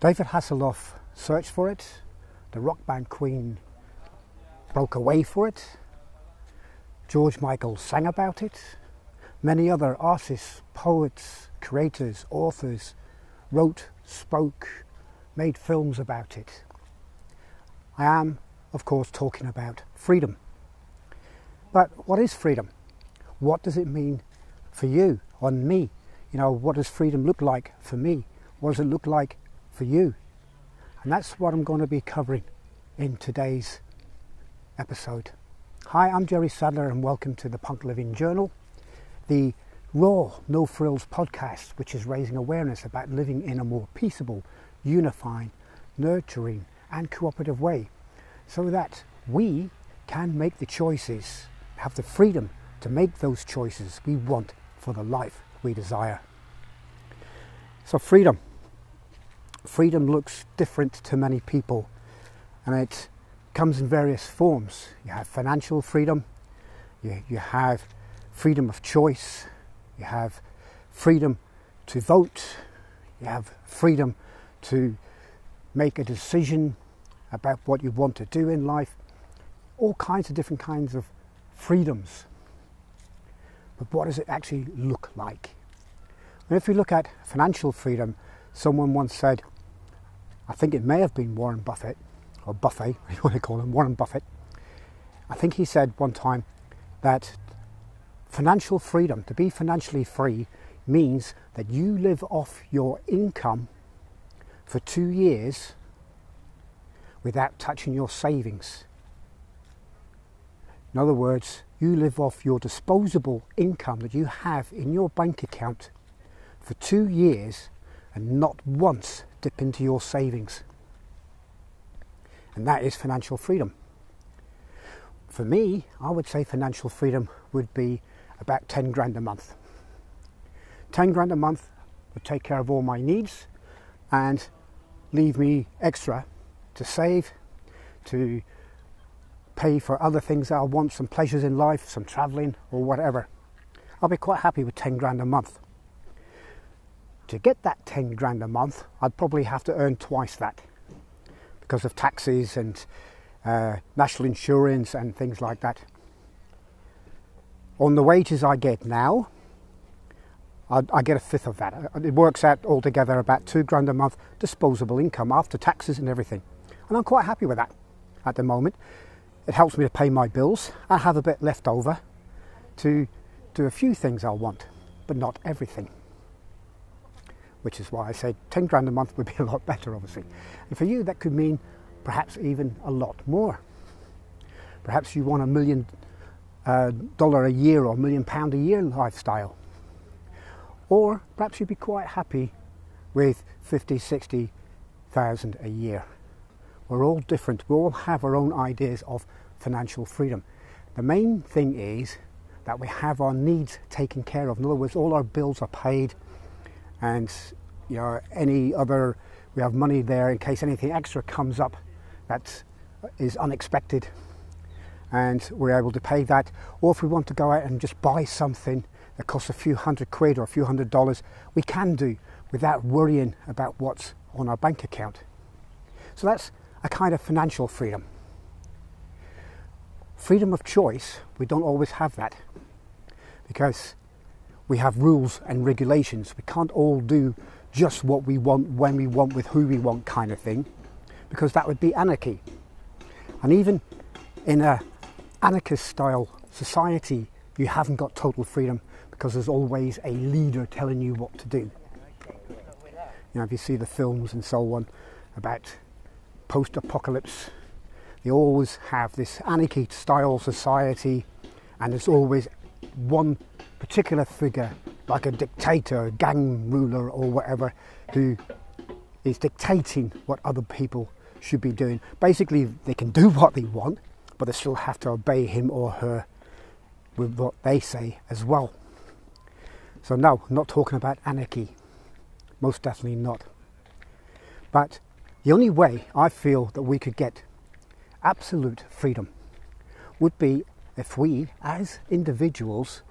David Hasselhoff searched for it. The rock band Queen broke away for it. George Michael sang about it. Many other artists, poets, creators, authors wrote, spoke, made films about it. I am, of course, talking about freedom. But what is freedom? What does it mean for you, on me? You know, what does freedom look like for me? What does it look like for you? And that's what I'm going to be covering in today's episode. Hi, I'm Jerry Sadler, and welcome to the PUNC Living Journal, the raw, no frills podcast, which is raising awareness about living in a more peaceable, unifying, nurturing, and cooperative way so that we can make the choices, have the freedom to make those choices we want for the life we desire. So, freedom. Freedom looks different to many people and it comes in various forms. You have financial freedom, you, you have freedom of choice, you have freedom to vote, you have freedom to make a decision about what you want to do in life, all kinds of different kinds of freedoms. But what does it actually look like? And if we look at financial freedom, someone once said, I think it may have been Warren Buffett, or Buffet, you want to call him, Warren Buffett. I think he said one time that financial freedom, to be financially free, means that you live off your income for two years without touching your savings. In other words, you live off your disposable income that you have in your bank account for two years and not once dip into your savings. And that is financial freedom. For me, I would say financial freedom would be about 10 grand a month. 10 grand a month would take care of all my needs and leave me extra to save, to pay for other things that I want, some pleasures in life, some travelling or whatever. I'll be quite happy with 10 grand a month. To get that 10 grand a month, I'd probably have to earn twice that because of taxes and uh, national insurance and things like that. On the wages I get now, I, I, get a fifth of that. It works out altogether about two grand a month disposable income after taxes and everything. And I'm quite happy with that at the moment. It helps me to pay my bills. I have a bit left over to do a few things I want, but not everything which is why I said 10 grand a month would be a lot better, obviously. And for you, that could mean perhaps even a lot more. Perhaps you want a million uh, dollar a year or a million pound a year lifestyle. Or perhaps you'd be quite happy with 50, 60,000 a year. We're all different. We all have our own ideas of financial freedom. The main thing is that we have our needs taken care of. In other words, all our bills are paid, and you know any other we have money there in case anything extra comes up that is unexpected. And we're able to pay that. Or if we want to go out and just buy something that costs a few hundred quid or a few hundred dollars we can do without worrying about what's on our bank account. So that's a kind of financial freedom. Freedom of choice we don't always have that. Because we have rules and regulations. We can't all do just what we want, when we want, with who we want, kind of thing, because that would be anarchy. And even in a anarchist style society, you haven't got total freedom because there's always a leader telling you what to do. You know, if you see the films and so on about post-apocalypse, they always have this anarchy style society, and there's always one particular figure, like a dictator, a gang ruler, or whatever, who is dictating what other people should be doing. Basically, they can do what they want, but they still have to obey him or her with what they say as well. So, no, I'm not talking about anarchy. Most definitely not. But the only way I feel that we could get absolute freedom would be if we, as individuals,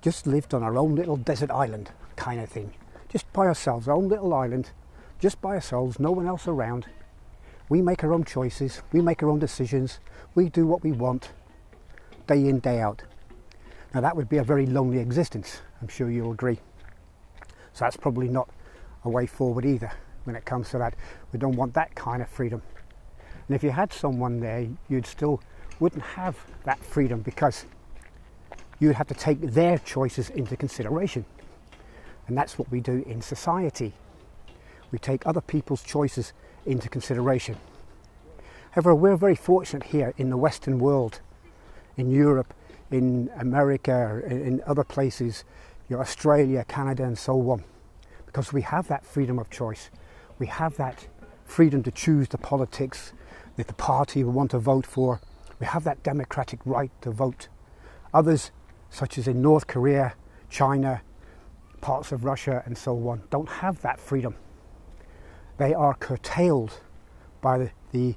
just lived on our own little desert island kind of thing. Just by ourselves, our own little island, just by ourselves, no one else around. We make our own choices, we make our own decisions, we do what we want, day in, day out. Now, that would be a very lonely existence, I'm sure you'll agree. So, that's probably not a way forward either when it comes to that. We don't want that kind of freedom. And if you had someone there, you'd still wouldn't have that freedom because you'd have to take their choices into consideration. And that's what we do in society. We take other people's choices into consideration. However, we're very fortunate here in the Western world, in Europe, in America, in other places, you know, Australia, Canada, and so on, because we have that freedom of choice. We have that freedom to choose the politics, the party we want to vote for. We have that democratic right to vote. Others, such as in North Korea, China, parts of Russia, and so on, don't have that freedom. They are curtailed by the, the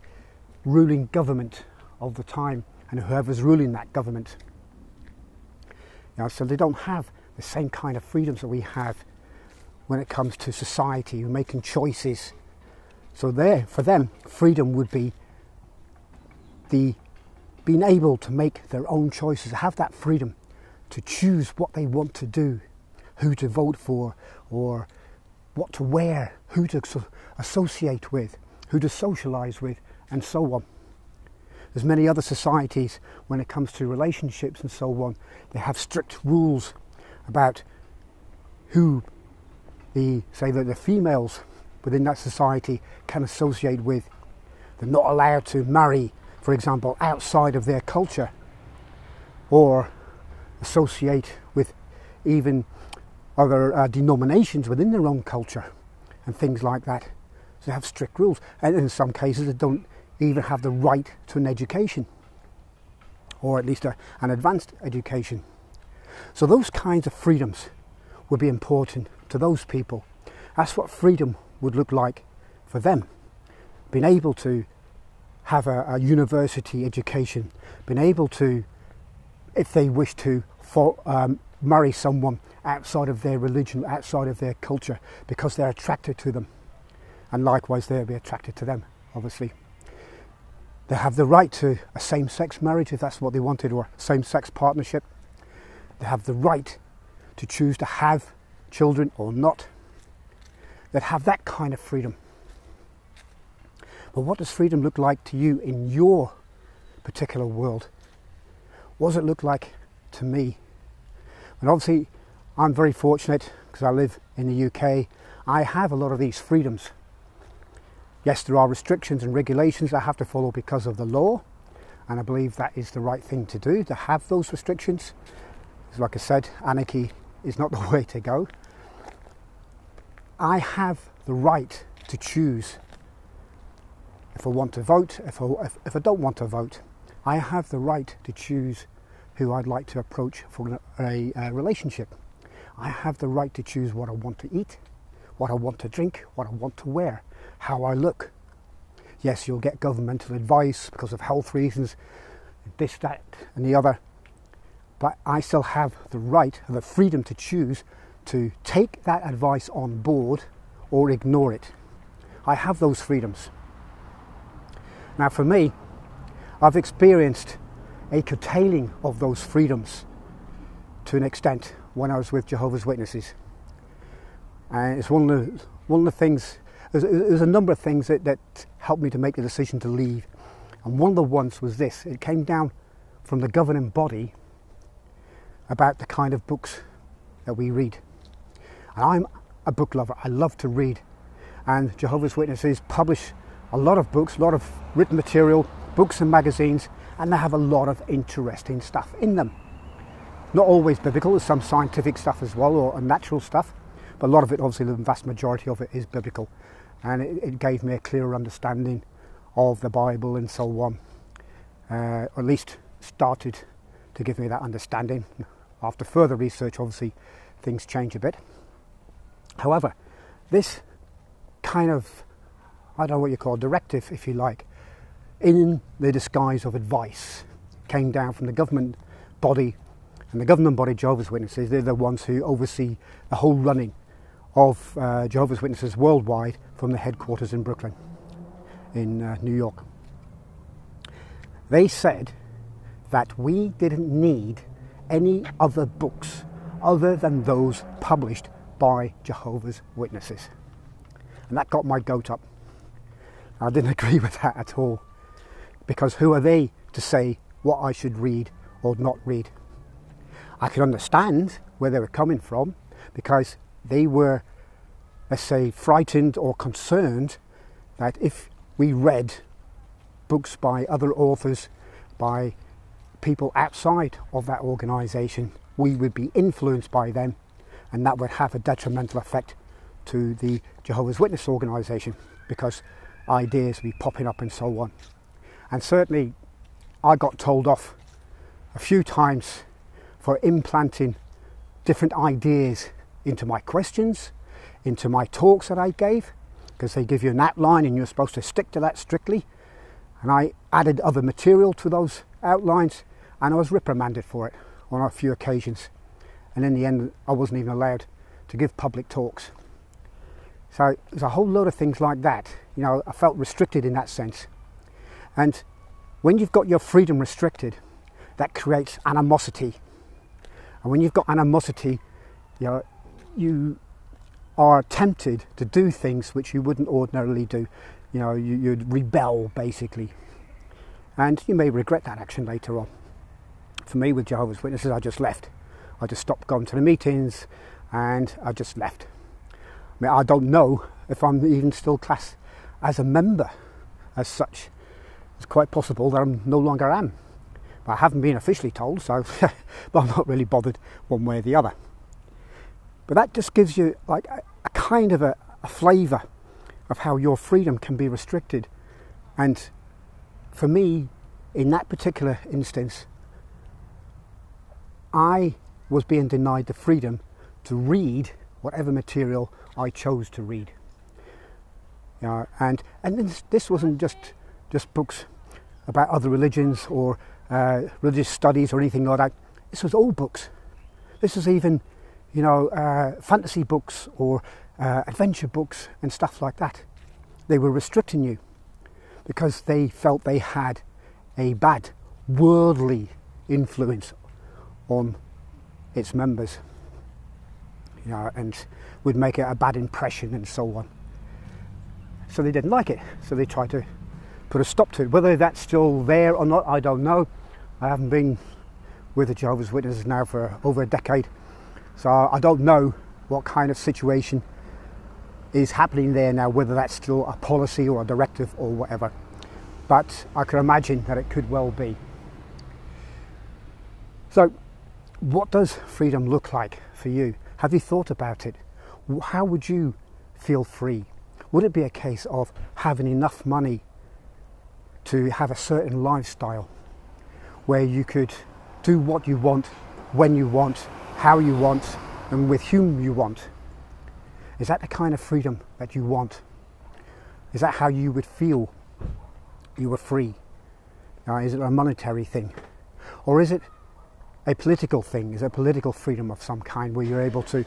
ruling government of the time and whoever's ruling that government. So they don't have the same kind of freedoms that we have when it comes to society, making choices. So there, for them, freedom would be the being able to make their own choices, have that freedom to choose what they want to do, who to vote for, or what to wear, who to associate with, who to socialise with, and so on. There's many other societies when it comes to relationships and so on. They have strict rules about who the say that the females within that society can associate with. They're not allowed to marry, for example, outside of their culture or associate with even other uh, denominations within their own culture and things like that. So they have strict rules. And in some cases, they don't even have the right to an education or at least a, an advanced education. So those kinds of freedoms would be important to those people. That's what freedom would look like for them. Being able to have a, a university education, being able to, if they wish to, for, um, marry someone outside of their religion, outside of their culture, because they're attracted to them. And likewise, they'll be attracted to them, obviously. They have the right to a same sex marriage if that's what they wanted, or same sex partnership. They have the right to choose to have children or not. That have that kind of freedom. But what does freedom look like to you in your particular world? What does it look like to me? And obviously, I'm very fortunate because I live in the UK. I have a lot of these freedoms Yes, there are restrictions and regulations I have to follow because of the law, and I believe that is the right thing to do to have those restrictions. Because, like I said, anarchy is not the way to go. I have the right to choose if I want to vote, if I, if, if I don't want to vote. I have the right to choose who I'd like to approach for a, a, relationship. I have the right to choose what I want to eat, what I want to drink, what I want to wear how I look. Yes, you'll get governmental advice because of health reasons, this, that, and the other, but I still have the right and the freedom to choose to take that advice on board or ignore it. I have those freedoms. Now, for me, I've experienced a curtailing of those freedoms to an extent when I was with Jehovah's Witnesses. And it's one of the, one of the things there's, there's a number of things that, that helped me to make the decision to leave. And one of the ones was this it came down from the governing body about the kind of books that we read. And I'm a book lover, I love to read. And Jehovah's Witnesses publish a lot of books, a lot of written material, books and magazines, and they have a lot of interesting stuff in them. Not always biblical, there's some scientific stuff as well, or natural stuff, but a lot of it, obviously, the vast majority of it is biblical and it, it gave me a clearer understanding of the Bible and so on, uh, or at least started to give me that understanding. After further research, obviously, things change a bit. However, this kind of, I don't know what you call directive, if you like, in the disguise of advice, came down from the government body, and the government body, Jehovah's Witnesses, they're the ones who oversee the whole running of uh, Jehovah's Witnesses worldwide from the headquarters in Brooklyn, in uh, New York. They said that we didn't need any other books other than those published by Jehovah's Witnesses. And that got my goat up. I didn't agree with that at all. Because who are they to say what I should read or not read? I can understand where they were coming from because they were, let's say, frightened or concerned that if we read books by other authors, by people outside of that organisation, we would be influenced by them and that would have a detrimental effect to the Jehovah's Witness organisation because ideas would be popping up and so on. And certainly, I got told off a few times for implanting different ideas into my questions, into my talks that I gave, because they give you an outline and you're supposed to stick to that strictly. And I added other material to those outlines and I was reprimanded for it on a few occasions. And in the end, I wasn't even allowed to give public talks. So there's a whole load of things like that. You know, I felt restricted in that sense. And when you've got your freedom restricted, that creates animosity. And when you've got animosity, you know, you are tempted to do things which you wouldn't ordinarily do. You know, you, you'd rebel basically. And you may regret that action later on. For me, with Jehovah's Witnesses, I just left. I just stopped going to the meetings and I just left. I mean, I don't know if I'm even still classed as a member as such. It's quite possible that I'm no longer am. But I haven't been officially told, so but I'm not really bothered one way or the other. But that just gives you like a, a kind of a, a flavour of how your freedom can be restricted. And for me, in that particular instance, I was being denied the freedom to read whatever material I chose to read. Uh, and and this, this, wasn't just just books about other religions or uh, religious studies or anything like that. This was all books. This was even, you know, uh, fantasy books or uh, adventure books and stuff like that. They were restricting you because they felt they had a bad worldly influence on its members you know, and would make it a bad impression and so on. So they didn't like it, so they tried to put a stop to it. Whether that's still there or not, I don't know. I haven't been with the Jehovah's Witnesses now for over a decade, so I don't know what kind of situation is happening there now, whether that's still a policy or a directive or whatever. But I can imagine that it could well be. So, what does freedom look like for you? Have you thought about it? How would you feel free? Would it be a case of having enough money to have a certain lifestyle where you could do what you want, when you want, how you want, and with whom you want? Is that the kind of freedom that you want? Is that how you would feel you were free? Is it a monetary thing? Or is it a political thing, is a political freedom of some kind where you're able to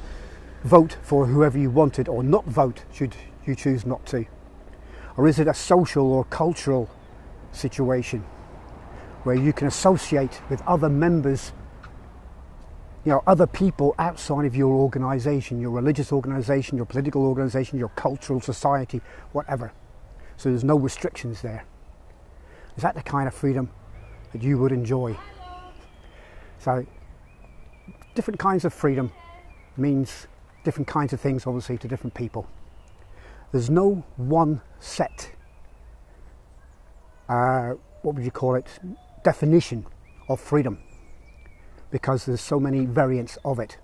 vote for whoever you wanted or not vote should you choose not to? Or is it a social or cultural situation where you can associate with other members, you know, other people outside of your organization, your religious organization, your political organization, your cultural society, whatever? So there's no restrictions there. Is that the kind of freedom that you would enjoy? So, different kinds of freedom means different kinds of things, obviously, to different people. There's no one set, uh, what would you call it, definition of freedom because there's so many variants of it.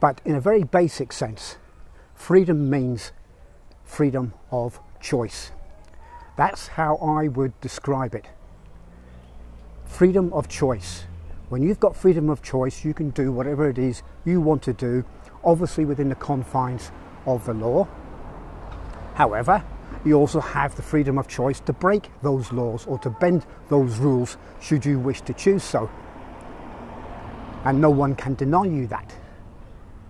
But in a very basic sense, freedom means freedom of choice. That's how I would describe it freedom of choice. When you've got freedom of choice, you can do whatever it is you want to do, obviously within the confines of the law. However, you also have the freedom of choice to break those laws or to bend those rules should you wish to choose so. And no one can deny you that.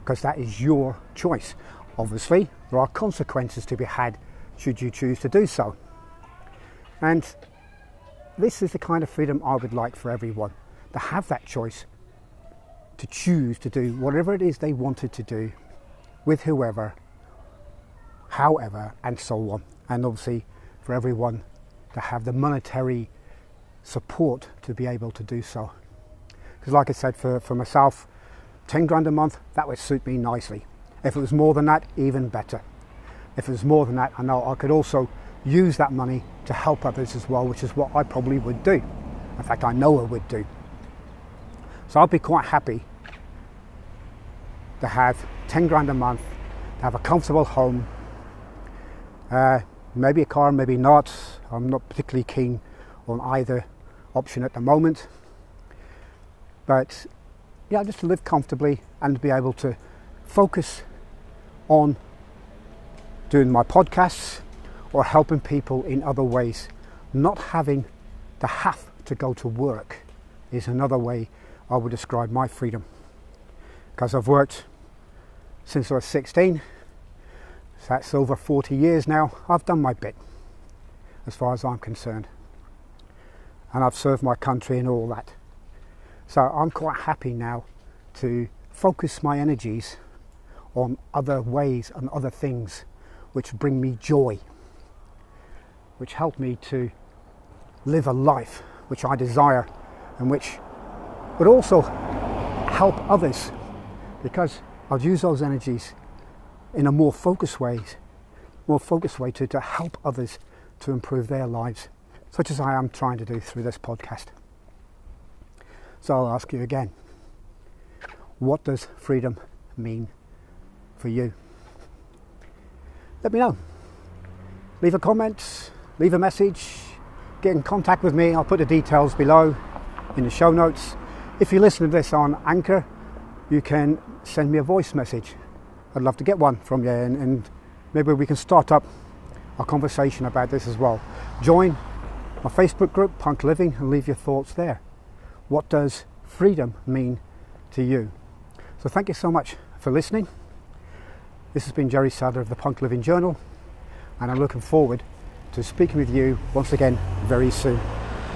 because that is your choice. Obviously, there are consequences to be had should you choose to do so. And this is the kind of freedom I would like for everyone to have that choice to choose to do whatever it is they wanted to do with whoever, however, and so on. And obviously, for everyone to have the monetary support to be able to do so. Because, like I said, for, for myself, 10 grand a month, that would suit me nicely. If it was more than that, even better. If it was more than that, I know I could also use that money to help others as well, which is what I probably would do. In fact, I know I would do. So I'd be quite happy to have 10 grand a month, to have a comfortable home, uh, maybe a car, maybe not. I'm not particularly keen on either option at the moment. But yeah, just to live comfortably and be able to focus on doing my podcasts or helping people in other ways. Not having to have to go to work is another way I would describe my freedom. Because I've worked since I was 16, so that's over 40 years now. I've done my bit as far as I'm concerned. And I've served my country and all that. So I'm quite happy now to focus my energies on other ways and other things which bring me joy, which help me to live a life which I desire and which would also help others because I'll use those energies in a more focused way, more focused way to, to help others to improve their lives, such as I am trying to do through this podcast. So I'll ask you again what does freedom mean for you? Let me know. Leave a comment, leave a message, get in contact with me. I'll put the details below in the show notes. If you listen to this on Anchor, you can send me a voice message. I'd love to get one from you and, and maybe we can start up a conversation about this as well. Join my Facebook group, PUNC Living, and leave your thoughts there. What does freedom mean to you? So thank you so much for listening. This has been Jerry Sadler of the PUNC Living Journal, and I'm looking forward to speaking with you once again very soon.